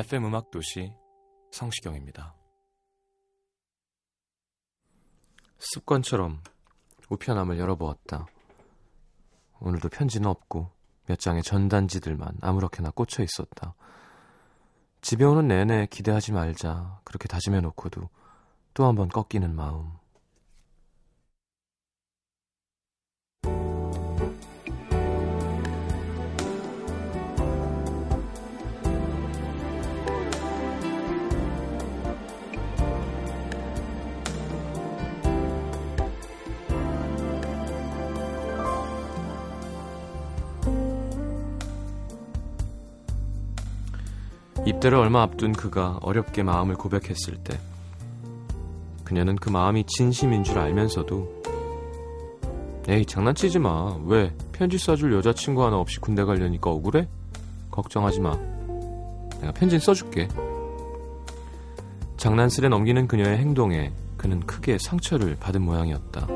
FM 음악 도시 성시경입니다. 습관처럼 우편함을 열어보았다. 오늘도 편지는 없고 몇 장의 전단지들만 아무렇게나 꽂혀 있었다. 집에 오는 내내 기대하지 말자 그렇게 다짐해 놓고도 또 한 번 꺾이는 마음. 입대를 얼마 앞둔 그가 어렵게 마음을 고백했을 때 그녀는 그 마음이 진심인 줄 알면서도 에이 장난치지 마. 왜 편지 써줄 여자친구 하나 없이 군대 가려니까 억울해? 걱정하지 마. 내가 편지 써줄게. 장난스레 넘기는 그녀의 행동에 그는 크게 상처를 받은 모양이었다.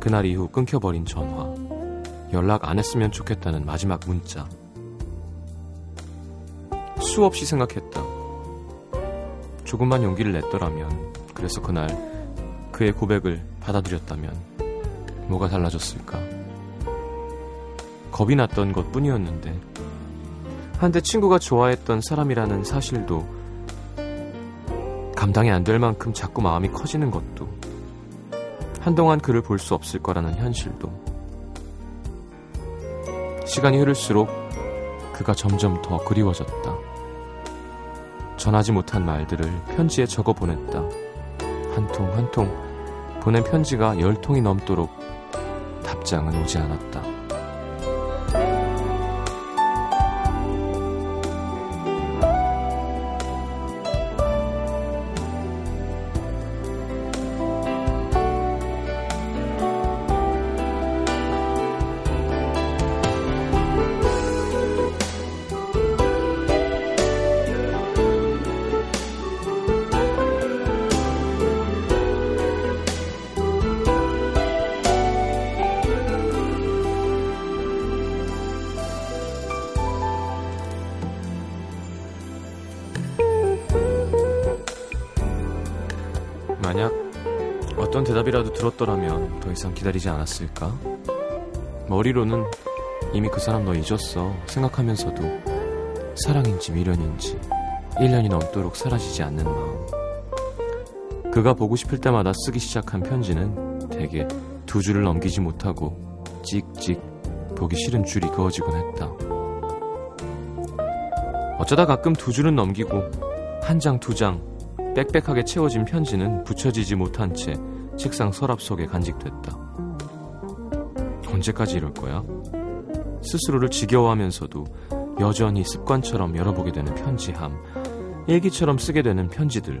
그날 이후 끊겨버린 전화. 연락 안 했으면 좋겠다는 마지막 문자. 수없이 생각했다. 조금만 용기를 냈더라면, 그래서 그날 그의 고백을 받아들였다면, 뭐가 달라졌을까? 겁이 났던 것 뿐이었는데, 한때 친구가 좋아했던 사람이라는 사실도 감당이 안 될 만큼 자꾸 마음이 커지는 것도, 한동안 그를 볼 수 없을 거라는 현실도, 시간이 흐를수록 그가 점점 더 그리워졌다. 전하지 못한 말들을 편지에 적어 보냈다. 한통 한통 보낸 편지가 열 통이 넘도록 답장은 오지 않았다. 대답이라도 들었더라면 더 이상 기다리지 않았을까? 머리로는 이미 그 사람 너 잊었어 생각하면서도 사랑인지 미련인지 1년이 넘도록 사라지지 않는 마음. 그가 보고 싶을 때마다 쓰기 시작한 편지는 대개 두 줄을 넘기지 못하고 찍찍 보기 싫은 줄이 그어지곤 했다. 어쩌다 가끔 두 줄은 넘기고 한 장, 두 장 빽빽하게 채워진 편지는 붙여지지 못한 채 책상 서랍 속에 간직됐다. 언제까지 이럴 거야? 스스로를 지겨워하면서도 여전히 습관처럼 열어보게 되는 편지함, 일기처럼 쓰게 되는 편지들.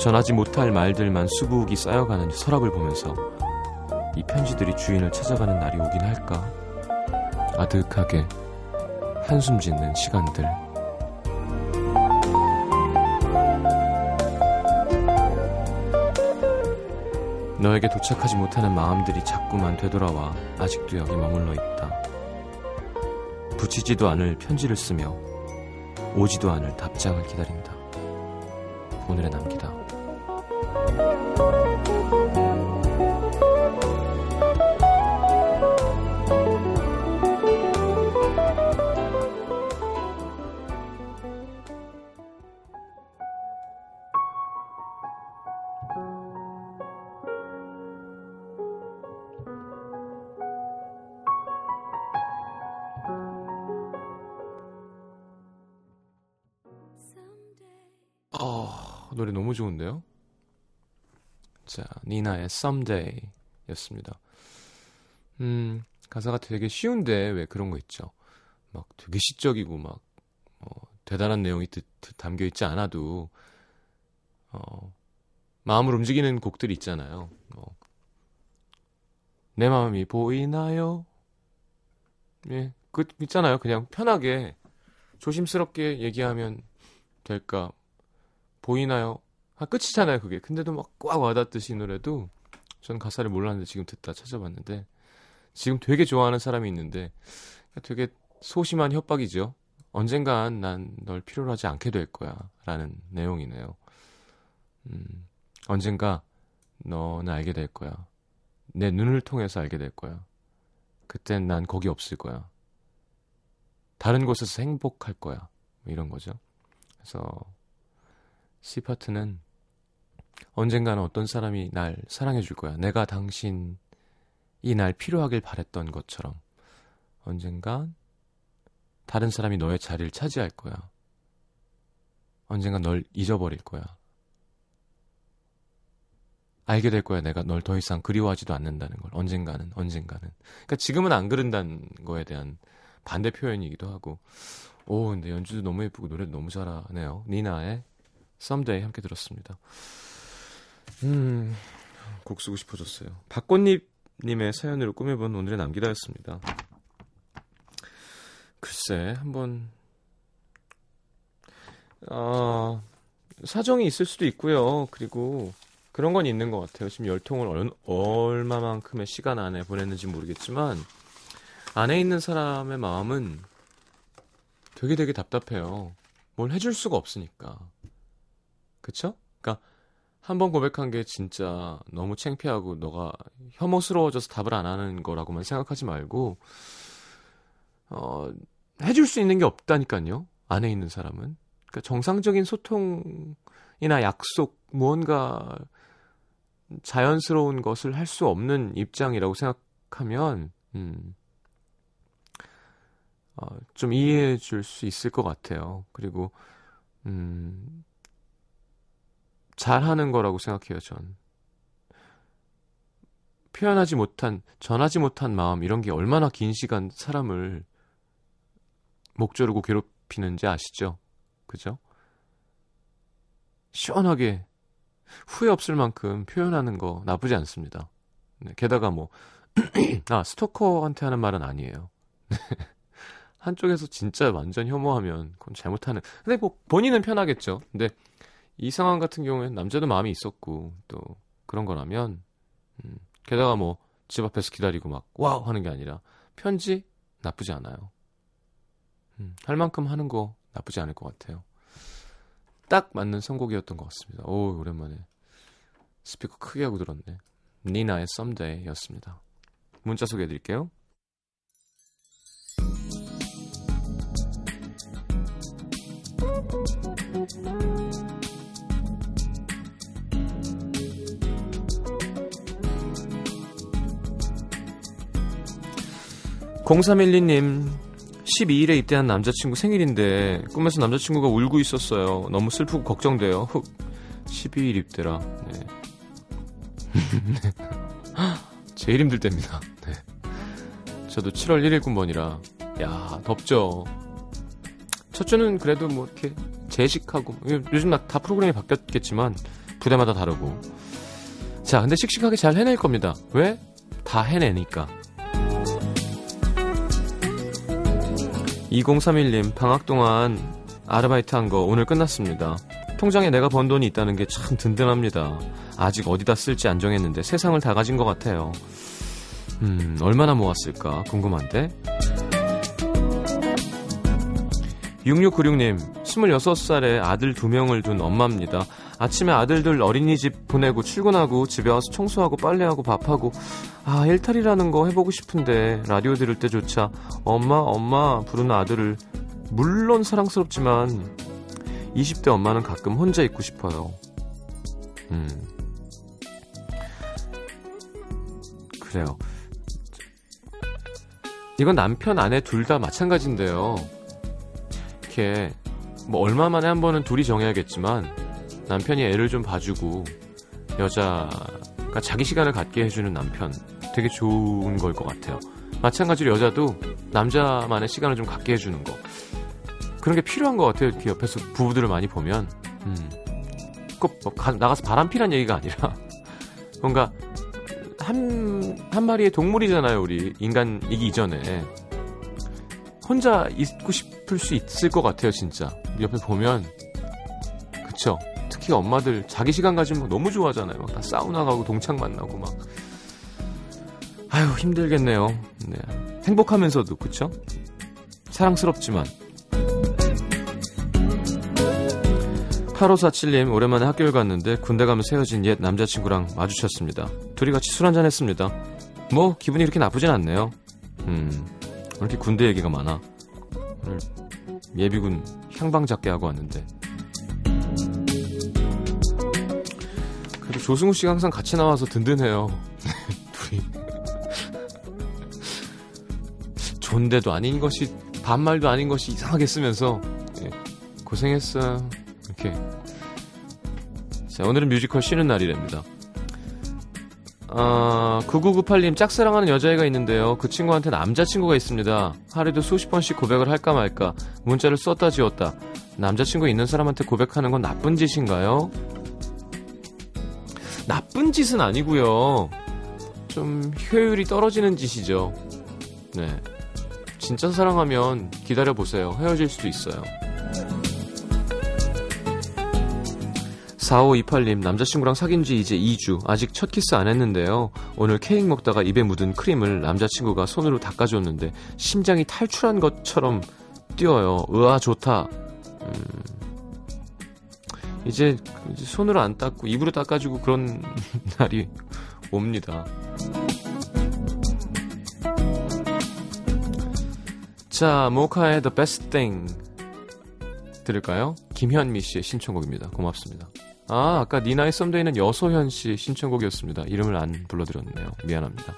전하지 못할 말들만 수북이 쌓여가는 서랍을 보면서 이 편지들이 주인을 찾아가는 날이 오긴 할까? 아득하게 한숨 짓는 시간들. 너에게 도착하지 못하는 마음들이 자꾸만 되돌아와 아직도 여기 머물러 있다. 붙이지도 않을 편지를 쓰며 오지도 않을 답장을 기다린다. 오늘의 남기다. 좋은데요? 자, 니나의 Someday 였습니다. 음, 가사가 되게 쉬운데 왜 그런 거 있죠? 막 되게 시적이고 막 어, 대단한 내용이 드, 드, 담겨 있지 않아도 어, 마음을 움직이는 곡들이 있잖아요. 어, 내 마음이 보이나요? 예, 그 있잖아요. 그냥 편하게 조심스럽게 얘기하면 될까? 보이나요? 아, 끝이잖아요, 그게. 근데도 막 꽉 와닿듯이 이 노래도 전 가사를 몰랐는데 지금 듣다 찾아봤는데 지금 되게 좋아하는 사람이 있는데 되게 소심한 협박이죠. 언젠간 난 널 필요로 하지 않게 될 거야. 라는 내용이네요. 음, 언젠가 너는 알게 될 거야. 내 눈을 통해서 알게 될 거야. 그땐 난 거기 없을 거야. 다른 곳에서 행복할 거야. 뭐 이런 거죠. 그래서 C 파트는 언젠가는 어떤 사람이 날 사랑해 줄 거야. 내가 당신이 날 필요하길 바랬던 것처럼 언젠간 다른 사람이 너의 자리를 차지할 거야. 언젠간 널 잊어버릴 거야. 알게 될 거야. 내가 널 더 이상 그리워하지도 않는다는 걸. 언젠가는, 언젠가는. 그러니까 지금은 안 그런다는 거에 대한 반대 표현이기도 하고. 오, 근데 연주도 너무 예쁘고 노래도 너무 잘하네요. 니나의 Someday 함께 들었습니다. 음, 곡 쓰고 싶어졌어요. 박꽃잎님의 사연으로 꾸며본 오늘의 남기다였습니다. 글쎄, 한번, 아, 사정이 있을 수도 있고요. 그리고 그런 건 있는 것 같아요. 지금 열통을 얼, 얼마만큼의 시간 안에 보냈는지 모르겠지만, 안에 있는 사람의 마음은 되게 되게 답답해요. 뭘 해줄 수가 없으니까. 그쵸? 한 번 고백한 게 진짜 너무 창피하고 너가 혐오스러워져서 답을 안 하는 거라고만 생각하지 말고, 어, 해줄 수 있는 게 없다니까요. 안에 있는 사람은. 그러니까 정상적인 소통이나 약속, 무언가 자연스러운 것을 할 수 없는 입장이라고 생각하면, 음, 어, 좀 이해해 줄 수 있을 것 같아요. 그리고, 음, 잘하는 거라고 생각해요, 전. 표현하지 못한, 전하지 못한 마음, 이런 게 얼마나 긴 시간 사람을 목 조르고 괴롭히는지 아시죠? 그죠? 시원하게 후회 없을 만큼 표현하는 거 나쁘지 않습니다. 네, 게다가 뭐, 아, 스토커한테 하는 말은 아니에요. 한쪽에서 진짜 완전 혐오하면 그건 잘못하는. 근데 뭐 본인은 편하겠죠. 근데 이 상황 같은 경우에는 남자도 마음이 있었고 또 그런 거라면 음, 게다가 뭐 집 앞에서 기다리고 막 wow 하는 게 아니라 편지 나쁘지 않아요. 음, 할 만큼 하는 거 나쁘지 않을 것 같아요. 딱 맞는 선곡이었던 것 같습니다. 오 오랜만에 스피커 크게 하고 들었네. 니나의 Someday 였습니다. 문자 소개해 드릴게요. 0312님 12일에 입대한 남자친구 생일인데 꿈에서 남자친구가 울고 있었어요. 너무 슬프고 걱정돼요. 흑 12일 입대라. 네. 제일 힘들 때입니다. 네. 저도 7월 1일 군번이라 야 덥죠. 첫 주는 그래도 뭐 이렇게 재식하고 요즘 다 프로그램이 바뀌었겠지만 부대마다 다르고 자 근데 씩씩하게 잘 해낼 겁니다. 왜? 다 해내니까. 2031님, 방학 동안 아르바이트 한 거 오늘 끝났습니다. 통장에 내가 번 돈이 있다는 게 참 든든합니다. 아직 어디다 쓸지 안 정했는데 세상을 다 가진 것 같아요. 음, 얼마나 모았을까 궁금한데? 6696님, 26살에 아들 2명을 둔 엄마입니다. 아침에 아들들 어린이집 보내고 출근하고 집에 와서 청소하고 빨래하고 밥하고 아 일탈이라는 거 해보고 싶은데 라디오 들을 때조차 엄마 엄마 부르는 아들을 물론 사랑스럽지만 20대 엄마는 가끔 혼자 있고 싶어요. 음. 그래요. 이건 남편 아내 둘 다 마찬가지인데요. 이렇게 뭐 얼마 만에 한 번은 둘이 정해야겠지만 남편이 애를 좀 봐주고 여자가 자기 시간을 갖게 해주는 남편 되게 좋은 걸 것 같아요. 마찬가지로 여자도 남자만의 시간을 좀 갖게 해주는 거 그런 게 필요한 것 같아요. 이렇게 옆에서 부부들을 많이 보면 음. 꼭뭐 나가서 바람 피란 얘기가 아니라 뭔가 한, 한 마리의 동물이잖아요, 우리. 인간이기 이전에. 혼자 있고 싶 을 수 있을 것 같아요, 진짜. 옆에 보면. 그쵸. 특히 엄마들 자기 시간 가지면 너무 좋아하잖아요. 막 다 사우나 가고 동창 만나고 막. 아유, 힘들겠네요. 네. 행복하면서도, 그쵸? 사랑스럽지만. 8547님, 오랜만에 학교를 갔는데 군대 가면서 헤어진 옛 남자친구랑 마주쳤습니다. 둘이 같이 술 한잔 했습니다. 뭐, 기분이 이렇게 나쁘진 않네요. 음, 왜 이렇게 군대 얘기가 많아? 예비군 향방 잡게 하고 왔는데. 그래도 조승우 씨가 항상 같이 나와서 든든해요. 둘이. 존대도 아닌 것이, 반말도 아닌 것이 이상하게 쓰면서, 예, 고생했어요. 이렇게. 자, 오늘은 뮤지컬 쉬는 날이랍니다. 아, 9998님, 짝사랑하는 여자애가 있는데요. 그 친구한테 남자친구가 있습니다. 하루에도 수십 번씩 고백을 할까 말까. 문자를 썼다 지웠다. 남자친구 있는 사람한테 고백하는 건 나쁜 짓인가요? 나쁜 짓은 아니고요. 좀 효율이 떨어지는 짓이죠. 네. 진짜 사랑하면 기다려 보세요. 헤어질 수도 있어요. 4528님, 남자친구랑 사귄 지 이제 2주. 아직 첫 키스 안 했는데요. 오늘 케이크 먹다가 입에 묻은 크림을 남자친구가 손으로 닦아줬는데 심장이 탈출한 것처럼 뛰어요. 으아, 좋다. 음, 이제, 이제 손으로 안 닦고 입으로 닦아주고 그런 날이 옵니다. 자, 모카의 The Best Thing 들을까요? 김현미 씨의 신청곡입니다. 고맙습니다. 아, 아까 니나의 썸데이는 여소현 씨 신청곡이었습니다. 이름을 안 불러드렸네요. 미안합니다.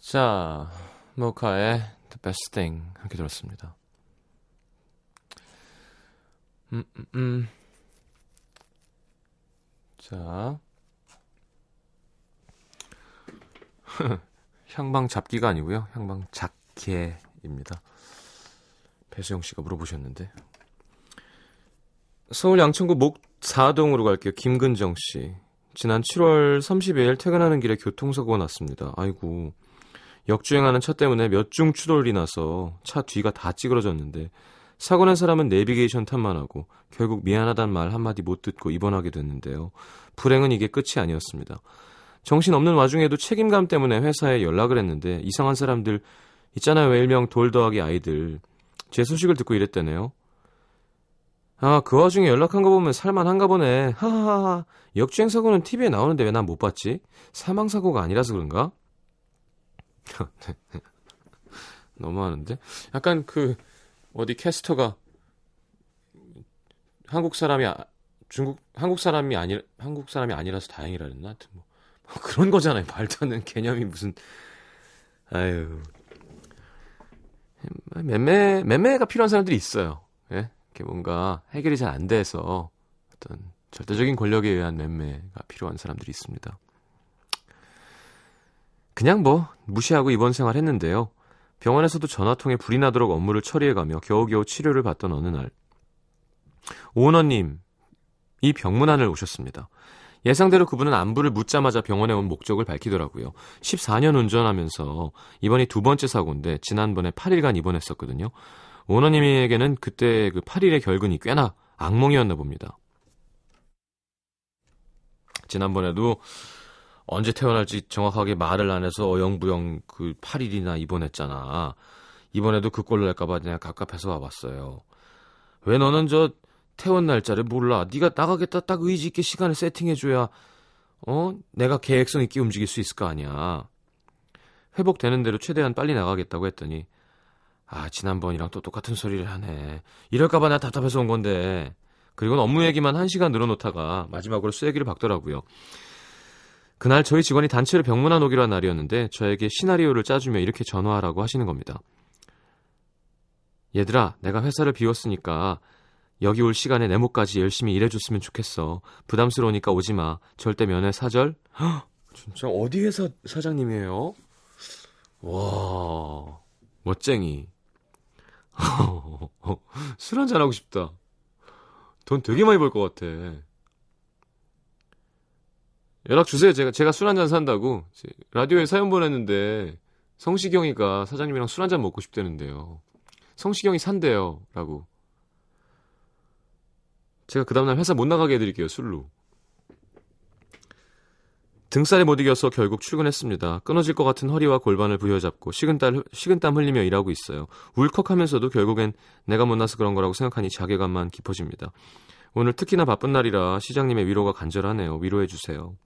자, 모카의 The Best Thing 함께 들었습니다. 음, 음, 음. 자. 향방 잡기가 아니고요. 향방 잡개입니다. 배수영 씨가 물어보셨는데. 서울 양천구 목사동으로 갈게요. 김근정 씨. 지난 7월 30일 퇴근하는 길에 교통사고가 났습니다. 아이고. 역주행하는 차 때문에 몇 중 추돌이 나서 차 뒤가 다 찌그러졌는데 사고 난 사람은 내비게이션 탓만 하고 결국 미안하단 말 한마디 못 듣고 입원하게 됐는데요. 불행은 이게 끝이 아니었습니다. 정신없는 와중에도 책임감 때문에 회사에 연락을 했는데 이상한 사람들 있잖아요. 일명 돌 더하기 아이들. 제 소식을 듣고 이랬대네요. 아, 그 와중에 연락한 거 보면 살만한가 보네. 하하하. 역주행 사고는 TV에 나오는데 왜 난 못 봤지? 사망 사고가 아니라서 그런가? 너무하는데? 약간 그 어디 캐스터가 한국 사람이 아, 중국 한국 사람이 아니 한국 사람이 아니라서 다행이라 그랬나? 하여튼 뭐, 뭐 그런 거잖아요. 말도 안 되는 개념이 무슨 아유. 매매 매매가 필요한 사람들이 있어요. 예? 이렇게 뭔가 해결이 잘 안 돼서 어떤 절대적인 권력에 의한 매매가 필요한 사람들이 있습니다. 그냥 뭐 무시하고 입원 생활 했는데요 병원에서도 전화통에 불이 나도록 업무를 처리해가며 겨우겨우 치료를 받던 어느 날 오너님 이 병문안을 오셨습니다. 예상대로 그분은 안부를 묻자마자 병원에 온 목적을 밝히더라고요. 14년 운전하면서 이번이 두 번째 사고인데 지난번에 8일간 입원했었거든요. 오너님에게는 그때 그 8일의 결근이 꽤나 악몽이었나 봅니다. 지난번에도 언제 태어날지 정확하게 말을 안 해서 어영부영 그 8일이나 입원했잖아. 이번에도 그 꼴을 낼까봐 그냥 갑갑해서 와봤어요. 왜 너는 저 태원 날짜를 몰라? 네가 나가겠다 딱 의지 있게 시간을 세팅해줘야 어 내가 계획성 있게 움직일 수 있을 거 아니야. 회복되는 대로 최대한 빨리 나가겠다고 했더니 아 지난번이랑 또 똑같은 소리를 하네. 이럴까봐 나 답답해서 온 건데 그리고 업무 얘기만 1시간 늘어놓다가 마지막으로 쐐기를 박더라고요. 그날 저희 직원이 단체로 병문안 오기로 한 날이었는데 저에게 시나리오를 짜주며 이렇게 전화하라고 하시는 겁니다. 얘들아, 내가 회사를 비웠으니까 여기 올 시간에 내 목까지 열심히 일해줬으면 좋겠어. 부담스러우니까 오지 마. 절대 면회 사절. 헉, 진짜 어디 회사 사장님이에요? 와, 멋쟁이. 술 한잔 하고 싶다. 돈 되게 많이 벌 것 같아. 연락 주세요. 제가 제가 술 한 잔 산다고 라디오에 사연 보냈는데 성시경이가 사장님이랑 술 한 잔 먹고 싶다는데요. 성시경이 산대요라고. 제가 그 다음날 회사 못 나가게 해드릴게요 술로. 등살에 못 이겨서 결국 출근했습니다. 끊어질 것 같은 허리와 골반을 부여잡고 식은땀, 식은땀 흘리며 일하고 있어요. 울컥하면서도 결국엔 내가 못나서 그런 거라고 생각하니 자괴감만 깊어집니다. 오늘 특히나 바쁜 날이라 시장님의 위로가 간절하네요. 위로해 주세요.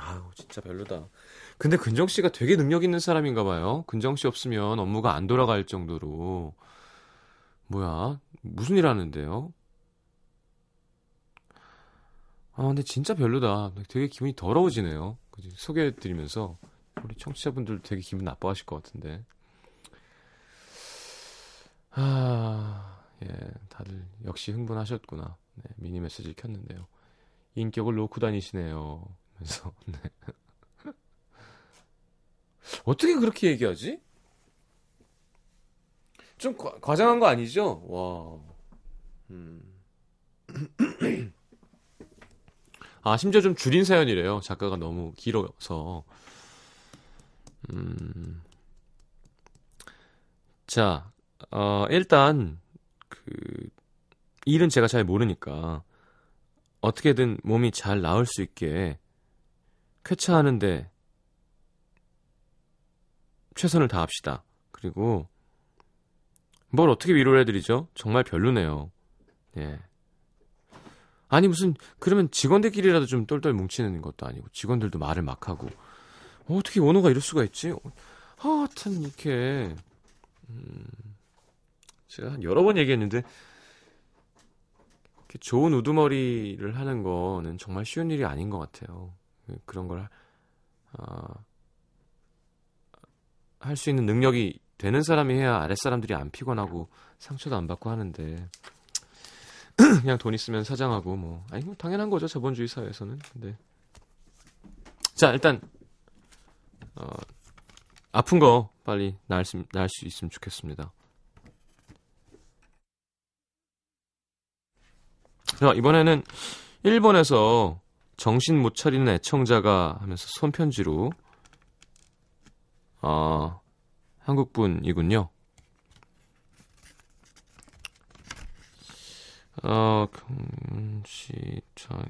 아유 진짜 별로다. 근데 근정 씨가 되게 능력 있는 사람인가 봐요. 근정 씨 없으면 업무가 안 돌아갈 정도로 뭐야 무슨 일 하는데요? 아, 근데 진짜 별로다. 되게 기분이 더러워지네요. 소개해드리면서. 우리 청취자분들 되게 기분 나빠하실 것 같은데. 아, 예, 다들 역시 흥분하셨구나. 네, 미니 메시지를 켰는데요. 인격을 놓고 다니시네요. 그래서, 네. 어떻게 그렇게 얘기하지? 좀 과, 과장한 거 아니죠? 와. 음. 아, 심지어 좀 줄인 사연이래요. 작가가 너무 길어서. 음. 자, 어, 일단, 그, 일은 제가 잘 모르니까, 어떻게든 몸이 잘 나을 수 있게, 쾌차하는데, 최선을 다합시다. 그리고, 뭘 어떻게 위로를 해드리죠? 정말 별로네요. 예. 아니 무슨 그러면 직원들끼리라도 좀 똘똘 뭉치는 것도 아니고 직원들도 말을 막 하고 어, 어떻게 원호가 이럴 수가 있지? 어, 하여튼 이렇게 음, 제가 한 여러 번 얘기했는데 이렇게 좋은 우두머리를 하는 거는 정말 쉬운 일이 아닌 것 같아요. 그런 걸할수 있는 능력이 되는 사람이 해야 아랫 사람들이 안 피곤하고 상처도 안 받고 하는데 그냥 돈 있으면 사장하고 뭐. 아니 뭐 당연한 거죠 자본주의 사회에서는. 근데. 자 일단 어, 아픈 거 빨리 나을 수 있으면 좋겠습니다. 자 이번에는 일본에서 정신 못 차리는 애청자가 하면서 손편지로 어, 한국분이군요. 어, 금시청,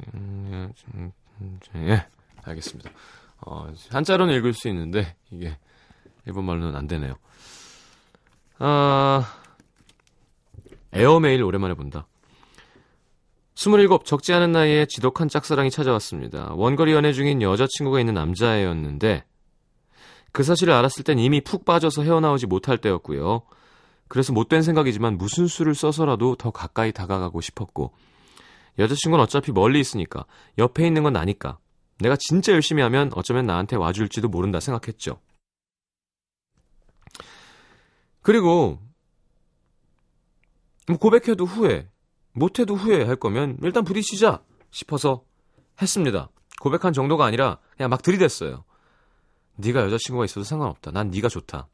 예, 알겠습니다. 어, 한자로는 읽을 수 있는데, 이게, 일본말로는 안 되네요. 아, 에어메일 오랜만에 본다. 27 적지 않은 나이에 지독한 짝사랑이 찾아왔습니다. 원거리 연애 중인 여자친구가 있는 남자애였는데 그 사실을 알았을 땐 이미 푹 빠져서 헤어나오지 못할 때였고요. 그래서 못된 생각이지만 무슨 수를 써서라도 더 가까이 다가가고 싶었고 여자친구는 어차피 멀리 있으니까 옆에 있는 건 나니까 내가 진짜 열심히 하면 어쩌면 나한테 와줄지도 모른다 생각했죠. 그리고 뭐 고백해도 후회, 못해도 후회 할 거면 일단 부딪히자 싶어서 했습니다. 고백한 정도가 아니라 그냥 막 들이댔어요. 네가 여자친구가 있어도 상관없다. 난 네가 좋다.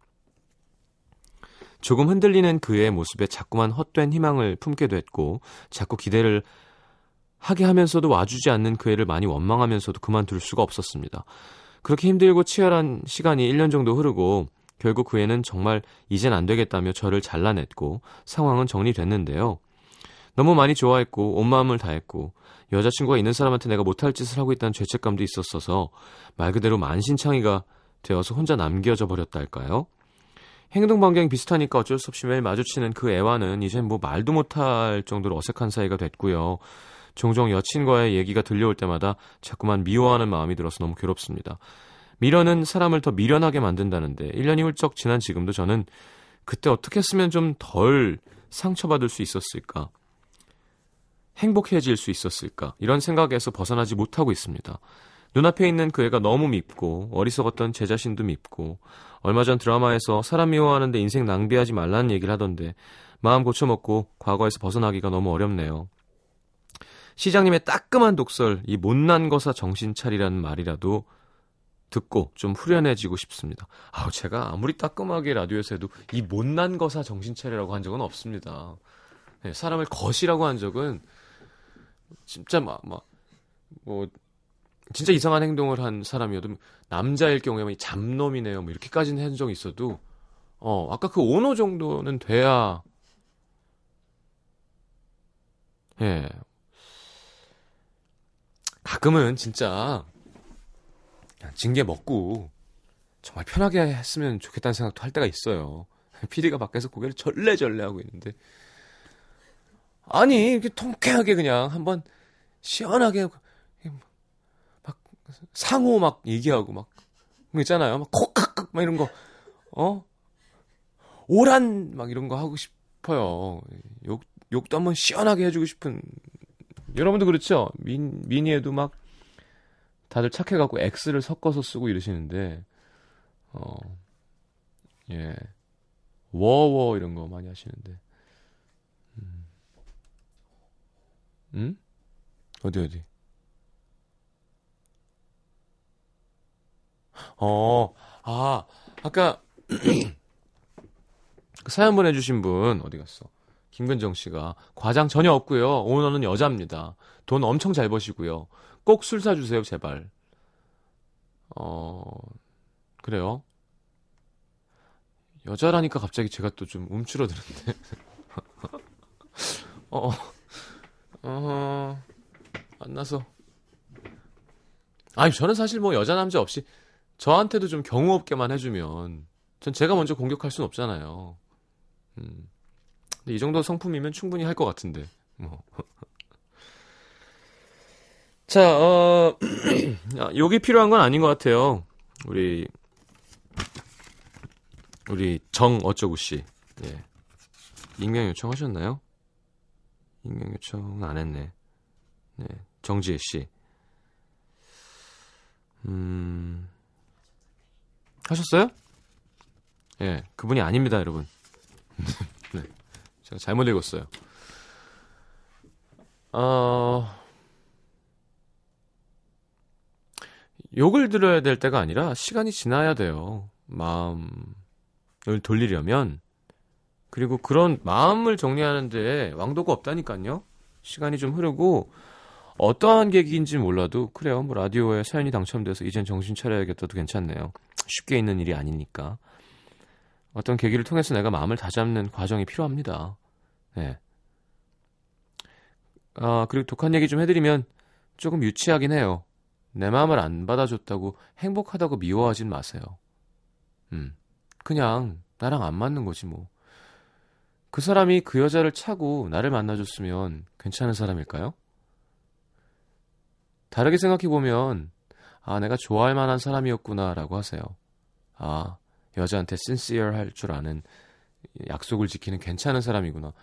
조금 흔들리는 그의 모습에 자꾸만 헛된 희망을 품게 됐고 자꾸 기대를 하게 하면서도 와주지 않는 그 애를 많이 원망하면서도 그만둘 수가 없었습니다. 그렇게 힘들고 치열한 시간이 1년 정도 흐르고 결국 그 애는 정말 이젠 안 되겠다며 저를 잘라냈고 상황은 정리됐는데요. 너무 많이 좋아했고 온 마음을 다했고 여자친구가 있는 사람한테 내가 못할 짓을 하고 있다는 죄책감도 있었어서 말 그대로 만신창이가 되어서 혼자 남겨져 버렸달까요? 행동 반경이 비슷하니까 어쩔 수 없이 매일 마주치는 그 애와는 이젠 뭐 말도 못할 정도로 어색한 사이가 됐고요. 종종 여친과의 얘기가 들려올 때마다 자꾸만 미워하는 마음이 들어서 너무 괴롭습니다. 미련은 사람을 더 미련하게 만든다는데 1년이 훌쩍 지난 지금도 저는 그때 어떻게 했으면 좀 덜 상처받을 수 있었을까? 행복해질 수 있었을까? 이런 생각에서 벗어나지 못하고 있습니다. 눈앞에 있는 그 애가 너무 밉고 어리석었던 제 자신도 밉고 얼마 전 드라마에서 사람 미워하는데 인생 낭비하지 말라는 얘기를 하던데 마음 고쳐먹고 과거에서 벗어나기가 너무 어렵네요. 시장님의 따끔한 독설, 이 못난 거사 정신 차리라는 말이라도 듣고 좀 후련해지고 싶습니다. 아우, 제가 아무리 따끔하게 라디오에서 해도 이 못난 거사 정신 차리라고 한 적은 없습니다. 네, 사람을 거시라고 한 적은 진짜 막, 막, 뭐, 진짜 이상한 행동을 한 사람이어도 남자일 경우에 잡놈이네요. 뭐 이렇게까지는 한 적이 있어도 어 아까 그 오노 정도는 돼야 예 가끔은 진짜 징계 먹고 정말 편하게 했으면 좋겠다는 생각도 할 때가 있어요. 피디가 밖에서 고개를 절레절레 하고 있는데 아니 이렇게 통쾌하게 그냥 한번 시원하게 상호 막 얘기하고 막 있잖아요. 막 콕칵칵 막 이런 거 어? 오란 막 이런 거 하고 싶어요. 욕 욕도 한번 시원하게 해주고 싶은 여러분도 그렇죠? 민 미니에도 막 다들 착해갖고 X를 섞어서 쓰고 이러시는데 어 예. 워워 이런 거 많이 하시는데 음. 음? 어디 어디? 어, 아, 아까 그 사연 보내주신 분 어디 갔어? 김근정 씨가 과장 전혀 없고요. 오너는 여자입니다. 돈 엄청 잘 버시고요. 꼭 술 사주세요, 제발. 어, 그래요. 여자라니까 갑자기 제가 또 좀 움츠러드는데. 어, 어, 만나서. 아니, 저는 사실 뭐 여자, 남자 없이 저한테도 좀 경우 없게만 해주면 전 제가 먼저 공격할 수는 없잖아요. 음. 근데 이 정도 성품이면 충분히 할 것 같은데. 뭐. 자, 어, 욕이 필요한 건 아닌 것 같아요. 우리, 우리 정 어쩌구 씨. 예. 익명 요청하셨나요? 익명 요청은 안 했네. 네. 정지혜 씨. 음, 하셨어요? 예, 그분이 아닙니다, 여러분. 네, 제가 잘못 읽었어요. 어, 욕을 들어야 될 때가 아니라 시간이 지나야 돼요. 마음을 돌리려면. 그리고 그런 마음을 정리하는데 왕도가 없다니까요. 시간이 좀 흐르고 어떠한 계기인지 몰라도 그래요. 뭐 라디오에 사연이 당첨돼서 이젠 정신 차려야겠다도 괜찮네요. 쉽게 있는 일이 아니니까. 어떤 계기를 통해서 내가 마음을 다잡는 과정이 필요합니다. 네. 아, 그리고 독한 얘기 좀 해드리면 조금 유치하긴 해요. 내 마음을 안 받아줬다고 행복하다고 미워하진 마세요. 음. 그냥 나랑 안 맞는 거지 뭐. 그 사람이 그 여자를 차고 나를 만나줬으면 괜찮은 사람일까요? 다르게 생각해보면, 아, 내가 좋아할 만한 사람이었구나 라고 하세요. 아, 여자한테 sincere 할 줄 아는 약속을 지키는 괜찮은 사람이구나.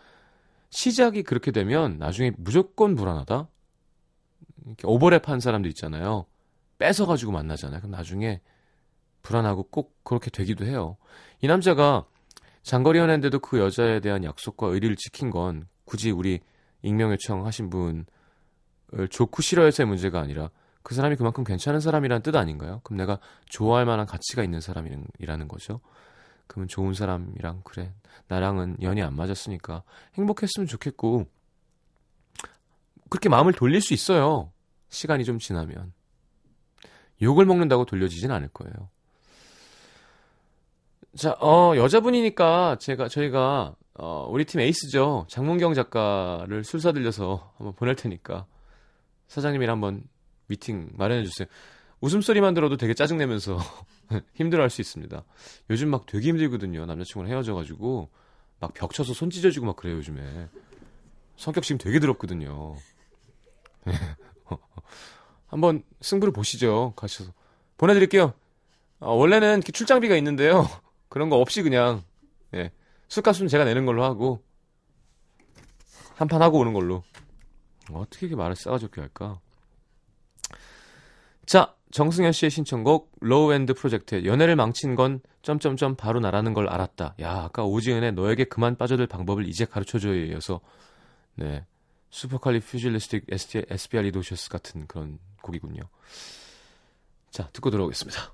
시작이 그렇게 되면 나중에 무조건 불안하다? 이렇게 오버랩 한 사람도 있잖아요. 뺏어가지고 만나잖아요. 그럼 나중에 불안하고 꼭 그렇게 되기도 해요. 이 남자가 장거리 연애인데도 그 여자에 대한 약속과 의리를 지킨 건 굳이 우리 익명 요청하신 분 좋고 싫어해서의 문제가 아니라 그 사람이 그만큼 괜찮은 사람이라는 뜻 아닌가요? 그럼 내가 좋아할 만한 가치가 있는 사람이라는 거죠. 그러면 좋은 사람이랑 그래 나랑은 연이 안 맞았으니까 행복했으면 좋겠고 그렇게 마음을 돌릴 수 있어요. 시간이 좀 지나면 욕을 먹는다고 돌려지진 않을 거예요. 자, 어, 여자분이니까 제가 저희가 어, 우리 팀 에이스죠. 장문경 작가를 술사 들려서 한번 보낼 테니까 사장님이랑 한번 미팅 마련해 주세요. 웃음소리만 들어도 되게 짜증내면서 힘들어할 수 있습니다. 요즘 막 되게 힘들거든요. 남자친구랑 헤어져가지고 막 벽 쳐서 손 찢어지고 막 그래요 요즘에. 성격 지금 되게 더럽거든요. 한번 승부를 보시죠. 가셔서 보내드릴게요. 어, 원래는 출장비가 있는데요. 그런 거 없이 그냥 예, 술값은 제가 내는 걸로 하고 한 판 하고 오는 걸로. 어떻게 이렇게 말을 싸가지게 할까? 자, 정승현 씨의 신청곡 Low End Project 연애를 망친 건 점점점 바로 나라는 걸 알았다. 야, 아까 오지은의 너에게 그만 빠져들 방법을 이제 가르쳐줘에 이어서 네. 슈퍼칼리 퓨질리스틱 에스피알리도셔스 같은 그런 곡이군요. 자, 듣고 들어오겠습니다.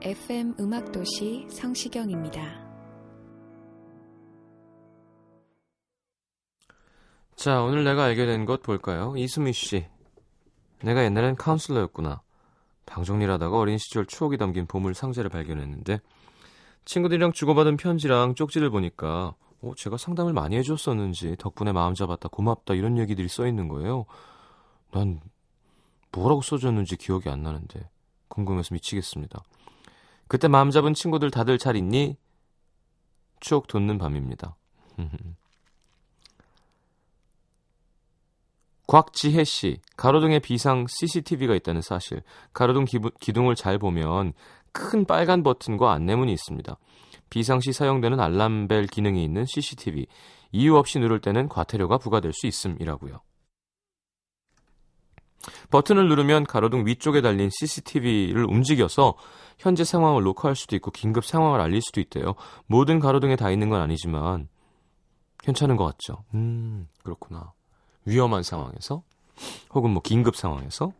FM 음악도시 성시경입니다. 자, 오늘 내가 알게 된 것 볼까요? 이수미 씨. 내가 옛날엔 카운슬러였구나. 방 정리를 하다가 어린 시절 추억이 담긴 보물 상자를 발견했는데 친구들이랑 주고받은 편지랑 쪽지를 보니까 어, 제가 상담을 많이 해줬었는지 덕분에 마음 잡았다 고맙다 이런 얘기들이 써 있는 거예요. 난 뭐라고 써줬는지 기억이 안 나는데 궁금해서 미치겠습니다. 그때 마음 잡은 친구들 다들 잘 있니? 추억 돋는 밤입니다. 곽지혜 씨, 가로등에 비상 CCTV가 있다는 사실. 가로등 기부, 기둥을 잘 보면 큰 빨간 버튼과 안내문이 있습니다. 비상시 사용되는 알람벨 기능이 있는 CCTV. 이유 없이 누를 때는 과태료가 부과될 수 있음이라고요. 버튼을 누르면 가로등 위쪽에 달린 CCTV를 움직여서 현재 상황을 녹화할 수도 있고 긴급 상황을 알릴 수도 있대요. 모든 가로등에 다 있는 건 아니지만 괜찮은 것 같죠. 음, 그렇구나. 위험한 상황에서 혹은 뭐 긴급 상황에서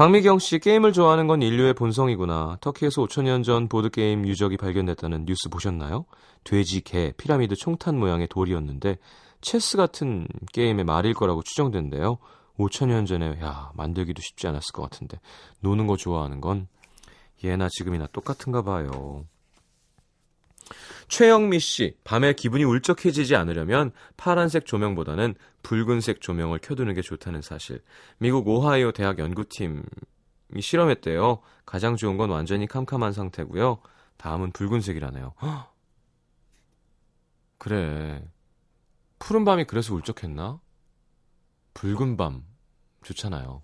박미경 씨 게임을 좋아하는 건 인류의 본성이구나. 터키에서 5천년 전 보드 게임 유적이 발견됐다는 뉴스 보셨나요? 돼지, 개, 피라미드 총탄 모양의 돌이었는데 체스 같은 게임의 말일 거라고 추정된대요. 5천년 전에 야 만들기도 쉽지 않았을 것 같은데 노는 거 좋아하는 건 예나 지금이나 똑같은가 봐요. 최영미 씨, 밤에 기분이 울적해지지 않으려면 파란색 조명보다는 붉은색 조명을 켜두는 게 좋다는 사실. 미국 오하이오 대학 연구팀이 실험했대요. 가장 좋은 건 완전히 캄캄한 상태고요. 다음은 붉은색이라네요. 헉! 그래. 푸른 밤이 그래서 울적했나? 붉은 밤 좋잖아요.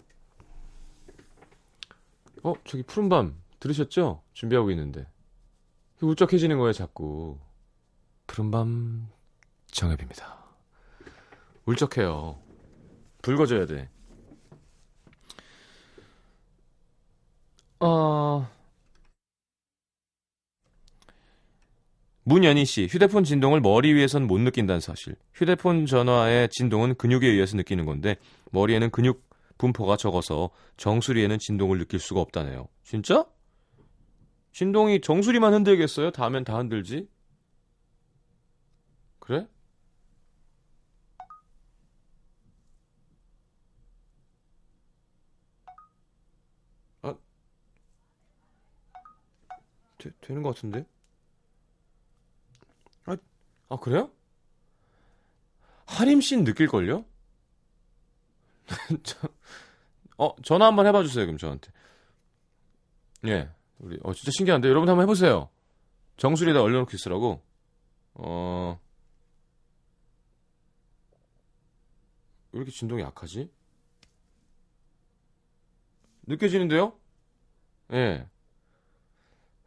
어, 저기 푸른 밤 들으셨죠? 준비하고 있는데. 울적해지는 거예요, 자꾸. 푸른밤 정엽입니다. 울적해요. 붉어져야 돼. 어... 문연희 씨, 휴대폰 진동을 머리 위에선 못 느낀다는 사실. 휴대폰 전화의 진동은 근육에 의해서 느끼는 건데 머리에는 근육 분포가 적어서 정수리에는 진동을 느낄 수가 없다네요. 진짜? 진동이 정수리만 흔들겠어요? 다음엔 다 흔들지? 그래? 아, 되, 되는 것 같은데? 아, 아 그래요? 하림 씨는 느낄걸요? 저, 어, 전화 한번 해봐 주세요, 그럼 저한테. 예. 우리, 어, 진짜 신기한데? 여러분 한번 해보세요. 정수리에다 얼려놓고 있으라고. 어, 왜 이렇게 진동이 약하지? 느껴지는데요? 예.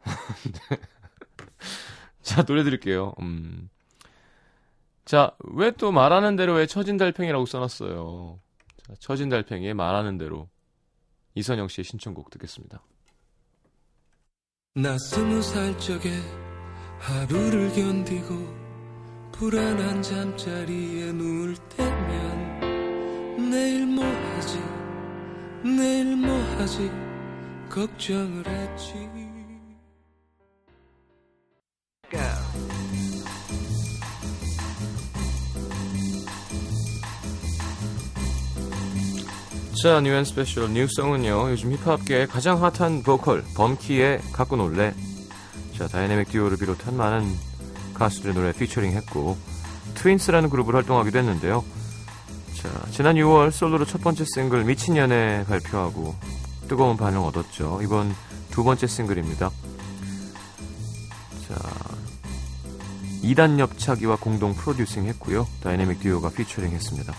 네. 자, 노래 드릴게요. 음. 자, 왜 또 말하는 대로 왜 처진 달팽이라고 써놨어요? 자, 처진 달팽이의 말하는 대로. 이선영 씨의 신청곡 듣겠습니다. 나 스무 살 적에 하루를 견디고 불안한 잠자리에 누울 때면 내일 뭐 하지? 내일 뭐 하지? 걱정을 했지 자, New & Special new song은요. 요즘 힙합계의 가장 핫한 보컬 범키의 갖고 놀래. 자, 다이내믹 듀오를 비롯한 많은 가수들의 노래 피처링했고 투윈스라는 그룹을 활동하기도 했는데요. 자, 지난 6월 솔로로 첫 번째 싱글 미친 연애 발표하고 뜨거운 반응 얻었죠. 이번 두 번째 싱글입니다. 자, 2단 옆차기와 공동 프로듀싱 했고요. 다이내믹 듀오가 피처링 했습니다.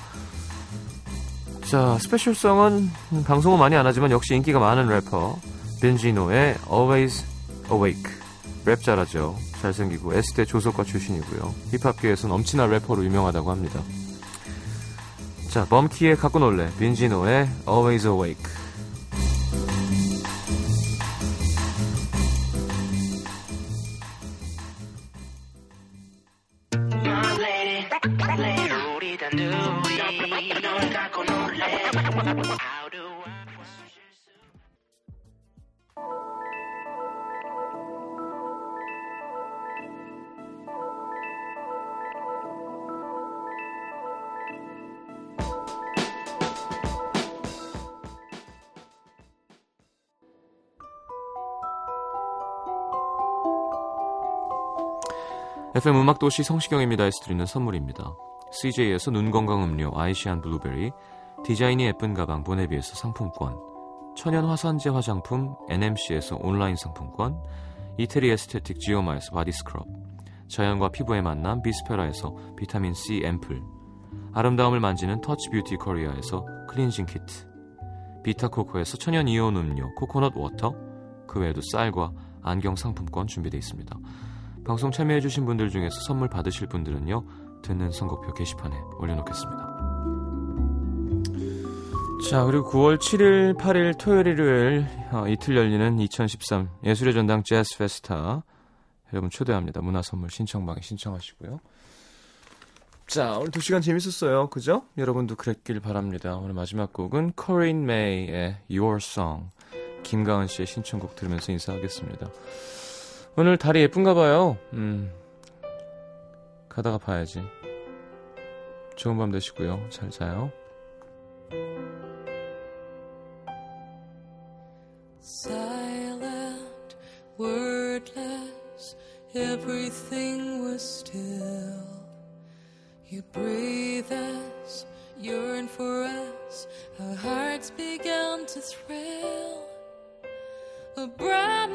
자, special song은 방송은 많이 안 하지만 역시 인기가 많은 래퍼 빈지노의 Always Awake 랩 잘하죠. 잘생기고 S대 조소과 출신이고요. 힙합계에서 엄친아 래퍼로 유명하다고 합니다. 자, 범키의 갖고 놀래 벤지노의 Always Awake FM 음악도시 성시경입니다에서 드리는 선물입니다. CJ에서 눈건강 음료 아이시안 블루베리, 디자인이 예쁜 가방 보네비에서 상품권, 천연 화산재 화장품 NMC에서 온라인 상품권, 이태리 에스테틱 지오마에서 바디 스크럽, 자연과 피부의 만남 비스페라에서 비타민 C 앰플, 아름다움을 만지는 터치 뷰티 코리아에서 클렌징 키트, 비타코코에서 천연 이온 음료 코코넛 워터, 그 외에도 쌀과 안경 상품권 준비되어 있습니다. 방송 참여해주신 분들 중에서 선물 받으실 분들은요, 듣는 선곡표 게시판에 올려놓겠습니다. 자, 그리고 9월 7일, 8일, 토요일, 일요일 어, 이틀 열리는 2013 예술의 전당 재즈 페스타 여러분 초대합니다. 문화 선물 신청방에 신청하시고요. 자, 오늘 2시간 재밌었어요. 그죠? 여러분도 그랬길 바랍니다. 오늘 마지막 곡은 코린 메이의 Your Song 김가은 씨의 신청곡 들으면서 인사하겠습니다. 오늘 달이 예쁜가 봐요. 음. 가다가 봐야지. 좋은 밤 되시고요. 잘 자요. Silent, wordless, everything was still. You breathe us, yearn for us, our hearts began to thrill. A bright